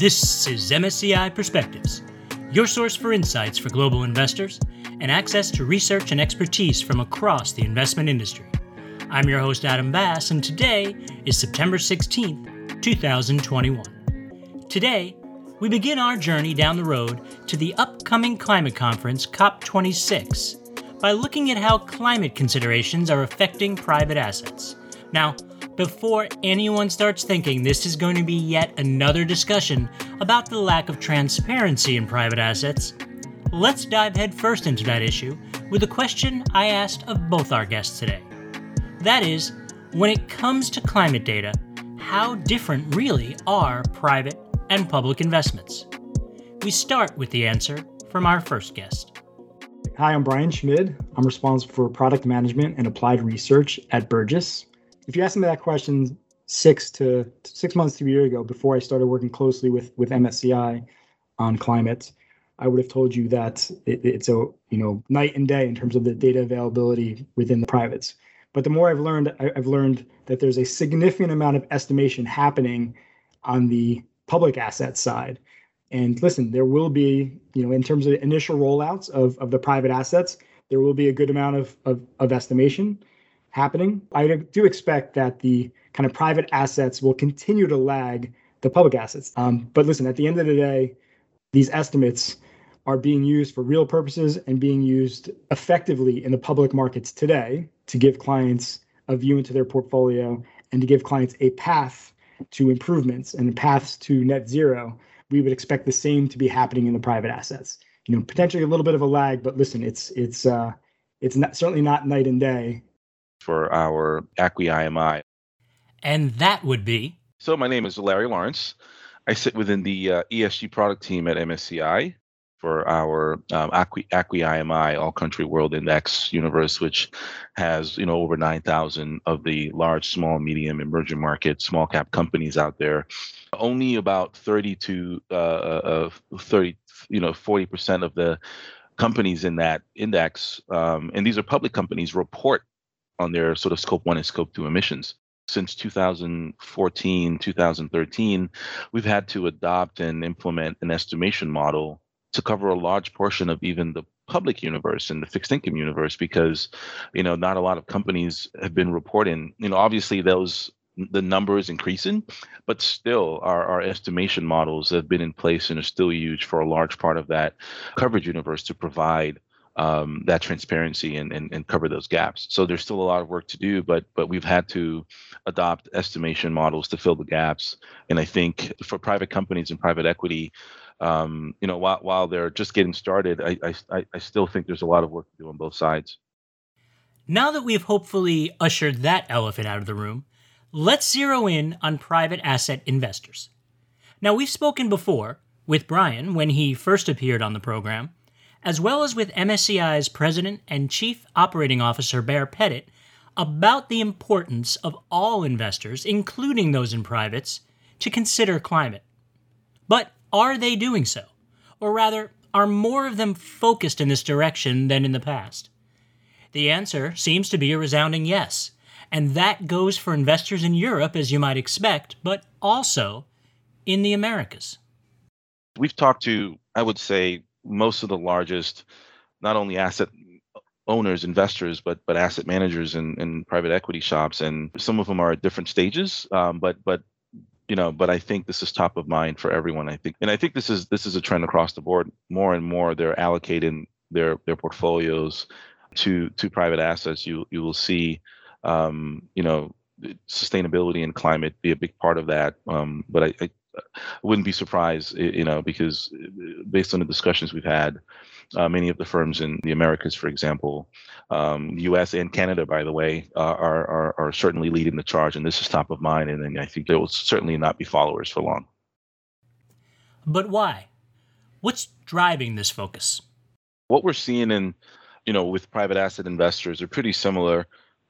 This is MSCI Perspectives, your source for insights for global investors and access to research and expertise from across the investment industry. I'm your host, Adam Bass, and today is September 16th, 2021. Today, we begin our journey down the road to the upcoming climate conference, COP26, by looking at how climate considerations are affecting private assets. Now, before anyone starts thinking this is going to be yet another discussion about the lack of transparency in private assets, let's dive headfirst into that issue with a question I asked of both our guests today. That is, when it comes to climate data, how different really are private and public investments? We start with the answer from our first guest. Hi, I'm Brian Schmid. I'm responsible for product management and applied research at Burgiss if you asked me that question six to six months to a year ago, before I started working closely with with MSCI on climate, I would have told you that it, it's a you know night and day in terms of the data availability within the privates. But the more I've learned, I've learned that there's a significant amount of estimation happening on the public asset side. And listen, there will be, you know, in terms of initial rollouts of, of the private assets, there will be a good amount of, of, of estimation happening. I do expect that the kind of private assets will continue to lag the public assets. Um, but listen, at the end of the day, these estimates are being used for real purposes and being used effectively in the public markets today to give clients a view into their portfolio and to give clients a path to improvements and paths to net zero. We would expect the same to be happening in the private assets. You know, potentially a little bit of a lag, but listen, it's it's uh, it's not, certainly not night and day for our ACWI IMI. And that would be? So, my name is Larry Lawrence. I sit within the uh, ESG product team at MSCI for our um, ACWI, ACWI IMI All Country World Index universe, which has you know over 9,000 of the large, small, medium, emerging market, small cap companies out there. Only about 30 to uh, uh, 30, you know, 40 percent of the companies in that index, um, and these are public companies, report on their sort of scope one and scope two emissions. Since 2014, 2013, we've had to adopt and implement an estimation model to cover a large portion of even the public universe and the fixed income universe because you know not a lot of companies have been reporting you know obviously those the number is increasing but still our, our estimation models have been in place and are still used for a large part of that coverage universe to provide um, that transparency and, and, and cover those gaps. So there's still a lot of work to do, but but we've had to adopt estimation models to fill the gaps. And I think for private companies and private equity, um, you know, while while they're just getting started, I, I I still think there's a lot of work to do on both sides. Now that we've hopefully ushered that elephant out of the room, let's zero in on private asset investors. Now we've spoken before with Brian when he first appeared on the program as well as with MSCI's President and Chief Operating Officer Baer Pettit, about the importance of all investors, including those in privates, to consider climate. But are they doing so? Or rather, are more of them focused in this direction than in the past? The answer seems to be a resounding yes, and that goes for investors in Europe, as you might expect, but also in the Americas. We've talked to, I would say, most of the largest, not only asset owners, investors, but but asset managers and, and private equity shops, and some of them are at different stages. Um, but but you know, but I think this is top of mind for everyone. I think, and I think this is this is a trend across the board. More and more, they're allocating their their portfolios to to private assets. You you will see, um, you know, sustainability and climate be a big part of that. Um, but I, I I wouldn't be surprised, you know, because uh, based on the discussions we've had, uh, many of the firms in the Americas, for example, um, U.S. and Canada, by the way, uh, are, are, are certainly leading the charge, and this is top of mind. And, and I think there will certainly not be followers for long. But why? What's driving this focus? What we're seeing in, you know, with private asset investors are pretty similar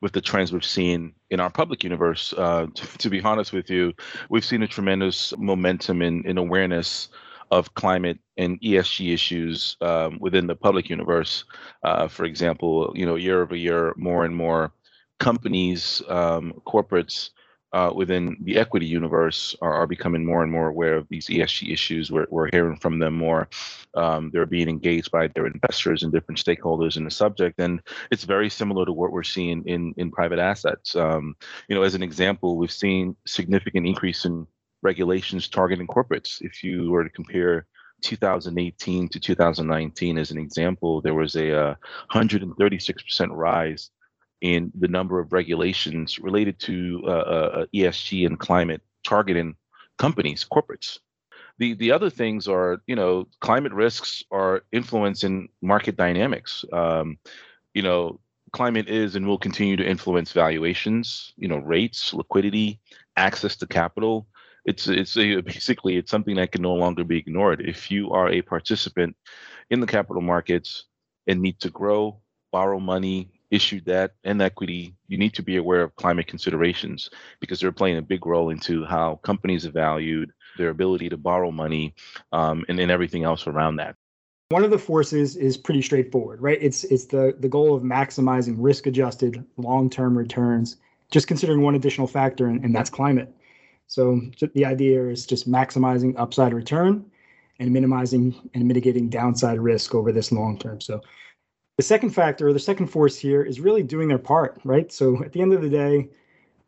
with the trends we've seen in our public universe. Uh, to, to, be honest with you, we've seen a tremendous momentum in, in awareness of climate and ESG issues um, within the public universe. Uh, for example, you know, year over year, more and more companies, um, corporates uh, within the equity universe are, are, becoming more and more aware of these ESG issues. We're, we're hearing from them more. Um, they're being engaged by their investors and different stakeholders in the subject, and it's very similar to what we're seeing in in private assets. Um, you know, as an example, we've seen significant increase in regulations targeting corporates. If you were to compare 2018 to 2019 as an example, there was a uh, 136% rise in the number of regulations related to uh, uh, uh ESG and climate targeting companies, corporates. The the other things are, you know, climate risks are influencing market dynamics. Um, you know, climate is and will continue to influence valuations, you know, rates, liquidity, access to capital. It's it's a, basically it's something that can no longer be ignored. If you are a participant in the capital markets and need to grow, borrow money, issue debt and equity, you need to be aware of climate considerations because they're playing a big role into how companies are valued, their ability to borrow money, um, and then everything else around that. One of the forces is pretty straightforward, right? It's it's the the goal of maximizing risk-adjusted long-term returns. Just considering one additional factor, and, and that's climate. So the idea is just maximizing upside return and minimizing and mitigating downside risk over this long term. So the second factor, or the second force here, is really doing their part, right? So at the end of the day,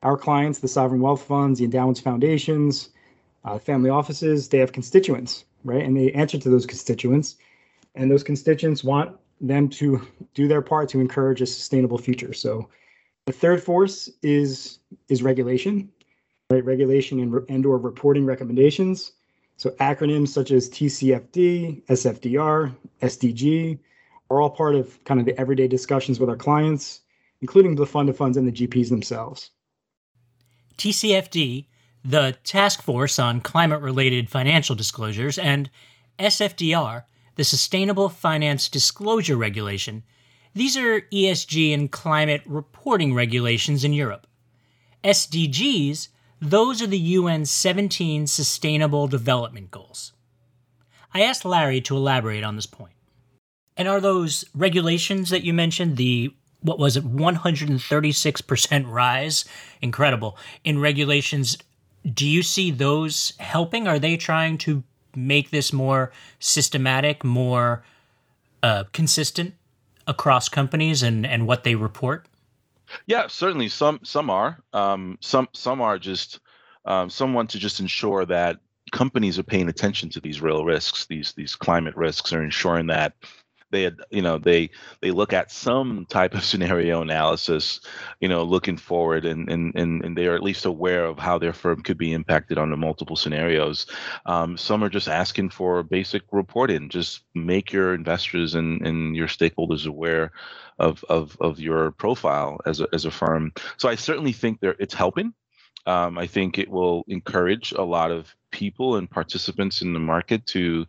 our clients, the sovereign wealth funds, the endowments foundations, uh, family offices, they have constituents, right? And they answer to those constituents. And those constituents want them to do their part to encourage a sustainable future. So the third force is is regulation, right? Regulation and, and or reporting recommendations. So acronyms such as TCFD, SFDR, SDG, are all part of kind of the everyday discussions with our clients, including the fund of funds and the GPs themselves. TCFD, the Task Force on Climate Related Financial Disclosures, and SFDR, the Sustainable Finance Disclosure Regulation, these are ESG and climate reporting regulations in Europe. SDGs, those are the UN's 17 Sustainable Development Goals. I asked Larry to elaborate on this point. And are those regulations that you mentioned the what was it 136% rise? Incredible. In regulations do you see those helping? Are they trying to make this more systematic more uh, consistent across companies and and what they report? Yeah certainly. Some some are. Um, some some are just um, someone to just ensure that companies are paying attention to these real risks these these climate risks are ensuring that they you know they they look at some type of scenario analysis you know looking forward and and and, they are at least aware of how their firm could be impacted under multiple scenarios. Um, some are just asking for basic reporting. Just make your investors and and your stakeholders aware of of of your profile as a as a firm. So i certainly think there it's helping. Um, I think it will encourage a lot of people and participants in the market to,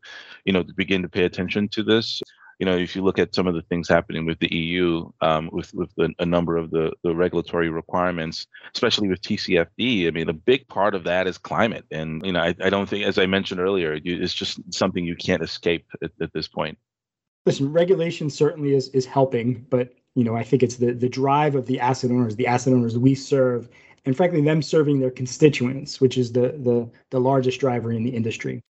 you know, to begin to pay attention to this you know, if you look at some of the things happening with the EU, um, with with the, a number of the the regulatory requirements, especially with TCFD, I mean, a big part of that is climate, and you know, I, I don't think, as I mentioned earlier, you, it's just something you can't escape at, at this point. Listen, regulation certainly is is helping, but you know, I think it's the the drive of the asset owners, the asset owners we serve, and frankly, them serving their constituents, which is the the the largest driver in the industry.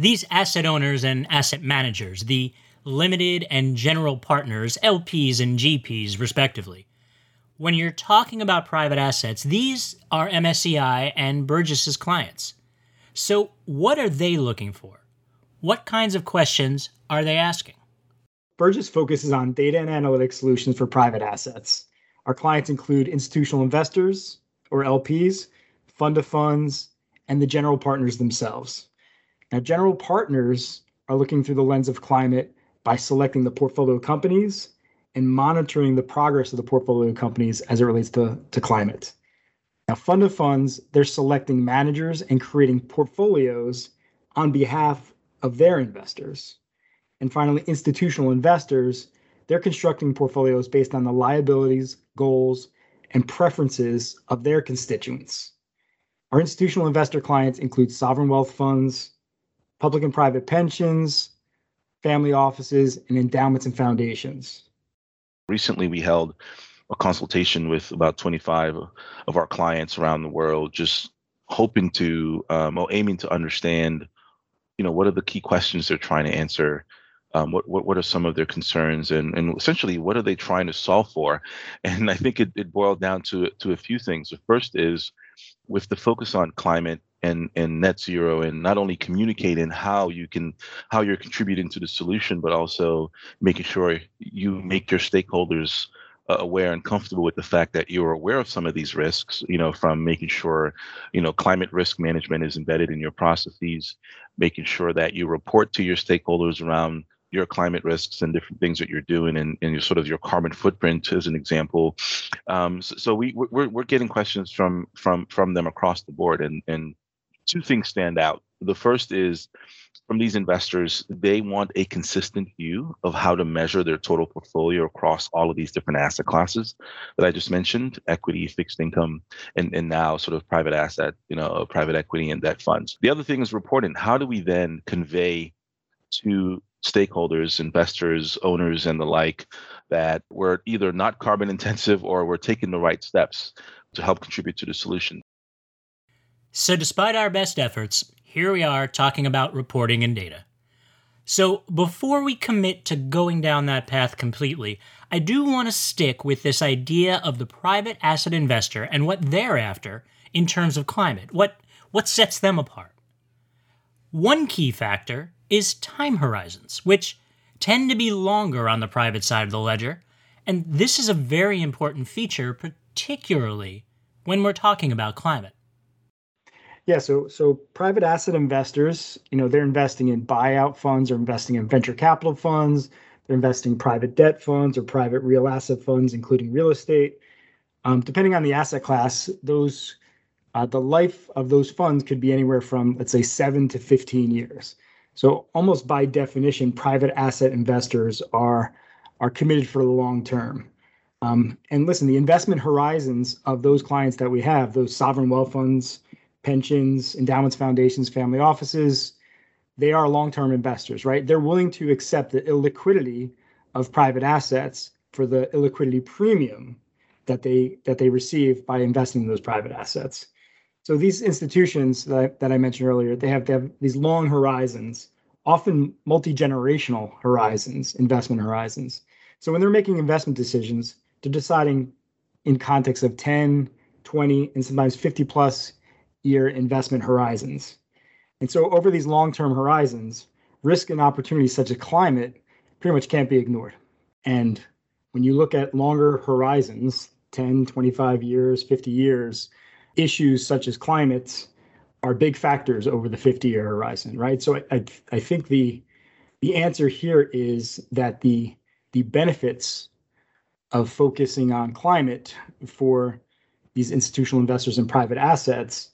These asset owners and asset managers, the limited and general partners, LPs and GPs, respectively. When you're talking about private assets, these are MSCI and Burgiss's clients. So, what are they looking for? What kinds of questions are they asking? Burgess focuses on data and analytics solutions for private assets. Our clients include institutional investors, or LPs, fund of funds, and the general partners themselves. Now, general partners are looking through the lens of climate by selecting the portfolio companies and monitoring the progress of the portfolio companies as it relates to, to climate. Now, fund of funds, they're selecting managers and creating portfolios on behalf of their investors. And finally, institutional investors, they're constructing portfolios based on the liabilities, goals, and preferences of their constituents. Our institutional investor clients include sovereign wealth funds, public and private pensions, family offices, and endowments and foundations. Recently, we held a consultation with about 25 of our clients around the world, just hoping to um, or aiming to understand, you know, what are the key questions they're trying to answer. Um, what, what what are some of their concerns and, and essentially what are they trying to solve for and i think it, it boiled down to to a few things the first is with the focus on climate and and net zero and not only communicating how you can how you're contributing to the solution but also making sure you make your stakeholders uh, aware and comfortable with the fact that you're aware of some of these risks you know from making sure you know climate risk management is embedded in your processes making sure that you report to your stakeholders around your climate risks and different things that you're doing and, and your sort of your carbon footprint as an example. Um, so, so we we're, we're getting questions from from from them across the board and and two things stand out. The first is from these investors, they want a consistent view of how to measure their total portfolio across all of these different asset classes that I just mentioned equity, fixed income, and, and now sort of private asset, you know, uh, private equity and debt funds. The other thing is reporting. How do we then convey to stakeholders, investors, owners, and the like that we're either not carbon intensive or we're taking the right steps to help contribute to the solution? So, despite our best efforts, here we are talking about reporting and data. So, before we commit to going down that path completely, I do want to stick with this idea of the private asset investor and what they're after in terms of climate. What, what sets them apart? One key factor is time horizons, which tend to be longer on the private side of the ledger, and this is a very important feature, particularly when we're talking about climate. Yeah, so so private asset investors, you know, they're investing in buyout funds or investing in venture capital funds. They're investing in private debt funds or private real asset funds, including real estate. Um, depending on the asset class, those uh, the life of those funds could be anywhere from let's say seven to 15 years. So almost by definition, private asset investors are are committed for the long term. Um, and listen, the investment horizons of those clients that we have, those sovereign wealth funds, pensions, endowments, foundations, family offices, they are long-term investors, right? They're willing to accept the illiquidity of private assets for the illiquidity premium that they that they receive by investing in those private assets. So these institutions that I, that I mentioned earlier, they have, they have these long horizons, often multi-generational horizons, investment horizons. So when they're making investment decisions, they're deciding in context of 10, 20, and sometimes 50 plus year investment horizons. And so, over these long term horizons, risk and opportunities such as climate pretty much can't be ignored. And when you look at longer horizons 10, 25 years, 50 years issues such as climate are big factors over the 50 year horizon, right? So, I, I think the the answer here is that the the benefits of focusing on climate for these institutional investors in private assets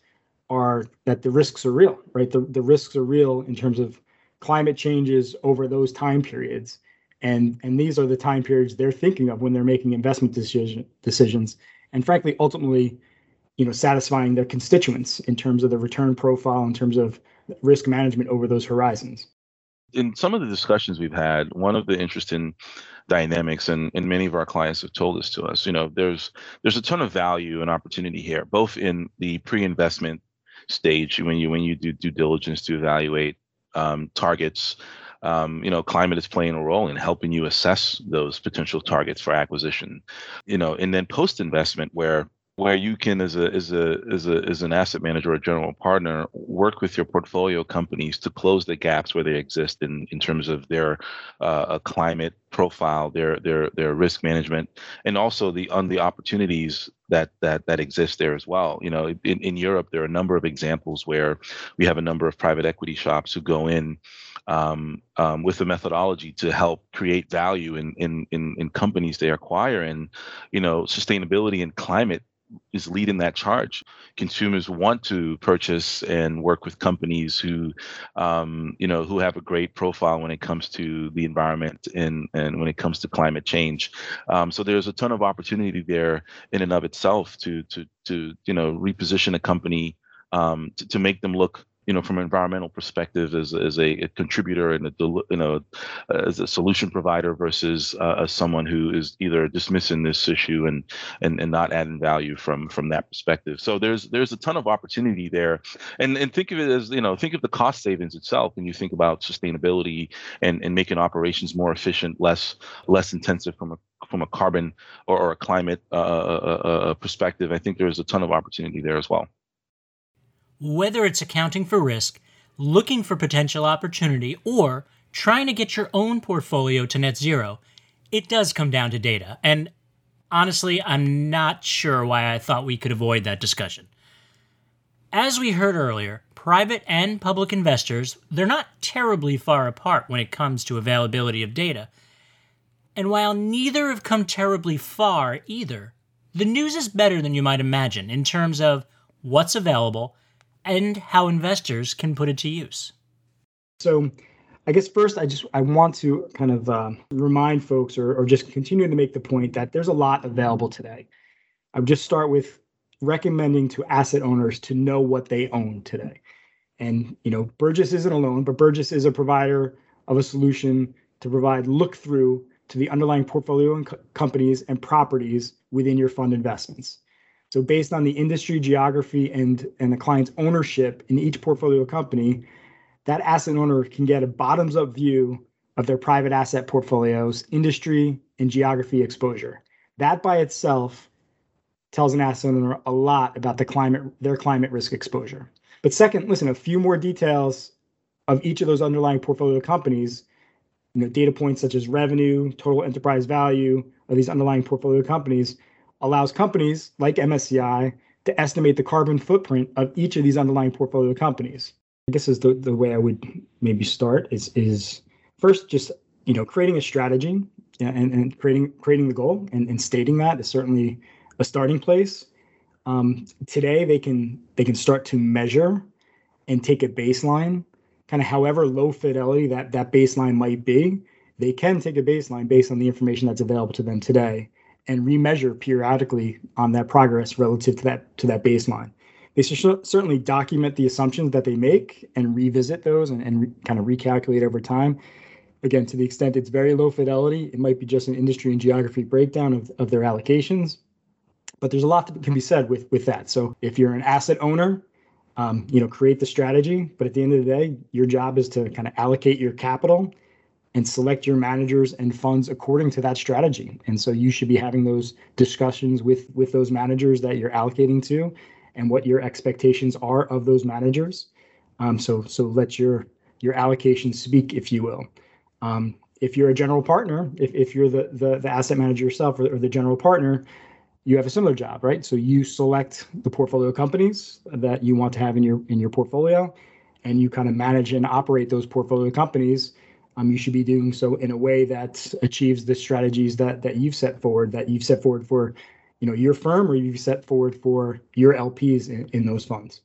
are that the risks are real, right? The, the risks are real in terms of climate changes over those time periods. And, and these are the time periods they're thinking of when they're making investment decision, decisions. And frankly, ultimately, you know, satisfying their constituents in terms of the return profile, in terms of risk management over those horizons. In some of the discussions we've had, one of the interesting dynamics and, and many of our clients have told this to us you know there's there's a ton of value and opportunity here both in the pre-investment stage when you when you do due diligence to evaluate um, targets. Um, you know, climate is playing a role in helping you assess those potential targets for acquisition. You know, and then post investment where where you can as a as a as a as an asset manager or general partner work with your portfolio companies to close the gaps where they exist in in terms of their uh, climate profile their their their risk management and also the on the opportunities that that that exist there as well you know in, in Europe there are a number of examples where we have a number of private equity shops who go in um, um, with a methodology to help create value in, in in in companies they acquire and you know sustainability and climate is leading that charge. Consumers want to purchase and work with companies who, um, you know, who have a great profile when it comes to the environment and and when it comes to climate change. Um, so there's a ton of opportunity there in and of itself to to to you know reposition a company um, to, to make them look you know, from an environmental perspective, as, as a, a contributor and a you know, as a solution provider versus uh, as someone who is either dismissing this issue and, and and not adding value from from that perspective. So there's there's a ton of opportunity there, and and think of it as you know, think of the cost savings itself when you think about sustainability and and making operations more efficient, less less intensive from a from a carbon or, or a climate uh, uh, uh, uh perspective. I think there's a ton of opportunity there as well whether it's accounting for risk, looking for potential opportunity, or trying to get your own portfolio to net zero, it does come down to data. And honestly, I'm not sure why I thought we could avoid that discussion. As we heard earlier, private and public investors, they're not terribly far apart when it comes to availability of data. And while neither have come terribly far either, the news is better than you might imagine in terms of what's available and how investors can put it to use. So, I guess first, I just I want to kind of uh, remind folks, or or just continue to make the point that there's a lot available today. I would just start with recommending to asset owners to know what they own today. And you know, Burgiss isn't alone, but Burgiss is a provider of a solution to provide look through to the underlying portfolio and co- companies and properties within your fund investments. So based on the industry, geography, and, and the client's ownership in each portfolio company, that asset owner can get a bottoms up view of their private asset portfolios, industry, and geography exposure. That by itself tells an asset owner a lot about the climate, their climate risk exposure. But second, listen, a few more details of each of those underlying portfolio companies, you know, data points such as revenue, total enterprise value of these underlying portfolio companies allows companies like MSCI to estimate the carbon footprint of each of these underlying portfolio companies. I guess is the, the way I would maybe start is is first just you know creating a strategy and, and creating creating the goal and, and stating that is certainly a starting place. Um, today they can they can start to measure and take a baseline, kind of however low fidelity that that baseline might be. They can take a baseline based on the information that's available to them today and remeasure periodically on that progress relative to that to that baseline. They certainly document the assumptions that they make and revisit those and, and re, kind of recalculate over time. Again, to the extent it's very low fidelity, it might be just an industry and geography breakdown of, of their allocations. But there's a lot that can be said with with that. So if you're an asset owner, um, you know, create the strategy. But at the end of the day, your job is to kind of allocate your capital and select your managers and funds according to that strategy. And so you should be having those discussions with with those managers that you're allocating to, and what your expectations are of those managers. Um, so so let your your allocation speak, if you will. Um, if you're a general partner, if, if you're the, the the asset manager yourself or, or the general partner, you have a similar job, right? So you select the portfolio companies that you want to have in your in your portfolio, and you kind of manage and operate those portfolio companies um, you should be doing so in a way that achieves the strategies that that you've set forward, that you've set forward for, you know, your firm or you've set forward for your LPs in, in those funds.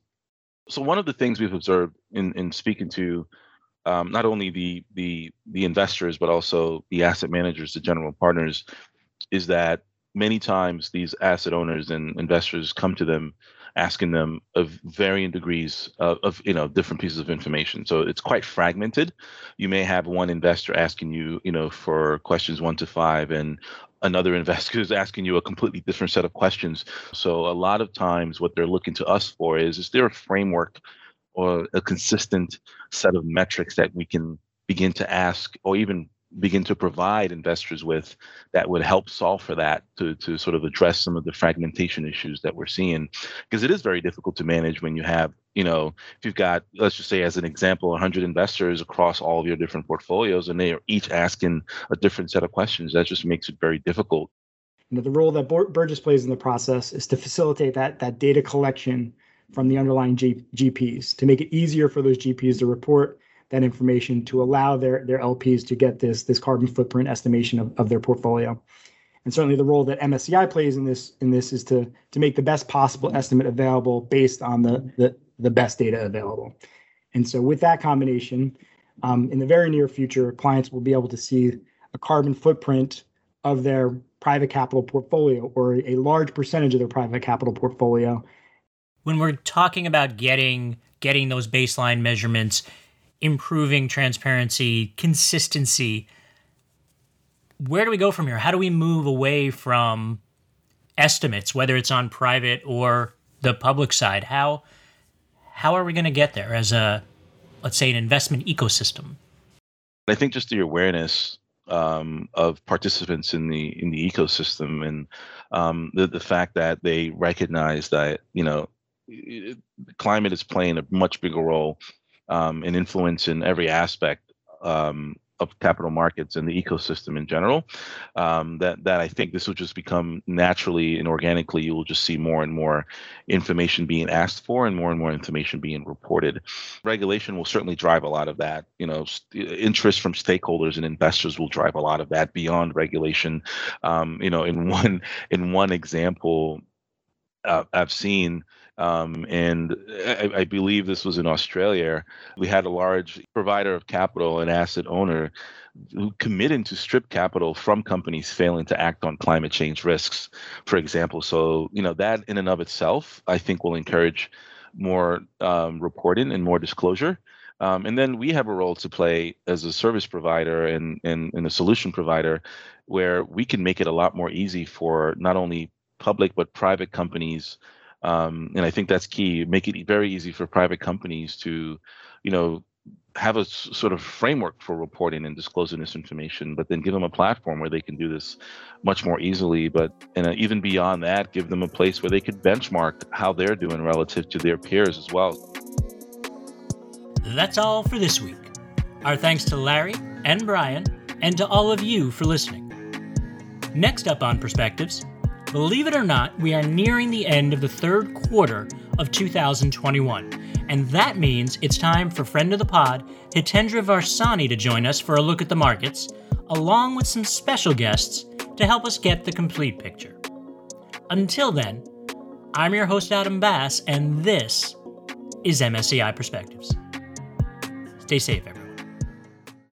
So one of the things we've observed in in speaking to um, not only the the the investors but also the asset managers, the general partners, is that many times these asset owners and investors come to them asking them of varying degrees of, of, you know different pieces of information. So it's quite fragmented. You may have one investor asking you you know for questions one to five and another investor is asking you a completely different set of questions. So a lot of times what they're looking to us for is is there a framework or a consistent set of metrics that we can begin to ask or even begin to provide investors with that would help solve for that to, to sort of address some of the fragmentation issues that we're seeing. Because it is very difficult to manage when you have you know if you've got let's just say as an example 100 investors across all of your different portfolios and they are each asking a different set of questions that just makes it very difficult. You know the role that Burgiss plays in the process is to facilitate that that data collection from the underlying G- gps to make it easier for those gps to report that information to allow their their LPs to get this this carbon footprint estimation of, of their portfolio. And certainly the role that MSCI plays in this in this is to to make the best possible estimate available based on the the, the best data available. And so with that combination, um, in the very near future, clients will be able to see a carbon footprint of their private capital portfolio or a large percentage of their private capital portfolio. When we're talking about getting getting those baseline measurements, improving transparency, consistency. Where do we go from here? How do we move away from estimates, whether it's on private or the public side? How how are we going to get there as a let's say an investment ecosystem? I think just the awareness um, of participants in the in the ecosystem and um, the the fact that they recognize that you know climate is playing a much bigger role um, and influence in every aspect um, of capital markets and the ecosystem in general. Um, that that I think this will just become naturally and organically. You will just see more and more information being asked for, and more and more information being reported. Regulation will certainly drive a lot of that. You know, st- interest from stakeholders and investors will drive a lot of that beyond regulation. Um, you know, in one in one example, uh, I've seen. Um, and I, I, believe this was in Australia. We had a large provider of capital, an asset owner, who committed to strip capital from companies failing to act on climate change risks, for example. So, you know, that in and of itself, I think will encourage more um, reporting and more disclosure. Um, and then we have a role to play as a service provider and, and, and a solution provider where we can make it a lot more easy for not only public but private companies um, and I think that's key. Make it very easy for private companies to, you know, have a s- sort of framework for reporting and disclosing this information, but then give them a platform where they can do this much more easily. But and uh, even beyond that, give them a place where they could benchmark how they're doing relative to their peers as well. That's all for this week. Our thanks to Larry and Brian, and to all of you for listening. Next up on Perspectives, Believe it or not, we are nearing the end of the third quarter of 2021, and that means it's time for friend of the pod, Hitendra Varsani, to join us for a look at the markets, along with some special guests to help us get the complete picture. Until then, I'm your host, Adam Bass, and this is MSCI Perspectives. Stay safe, everyone.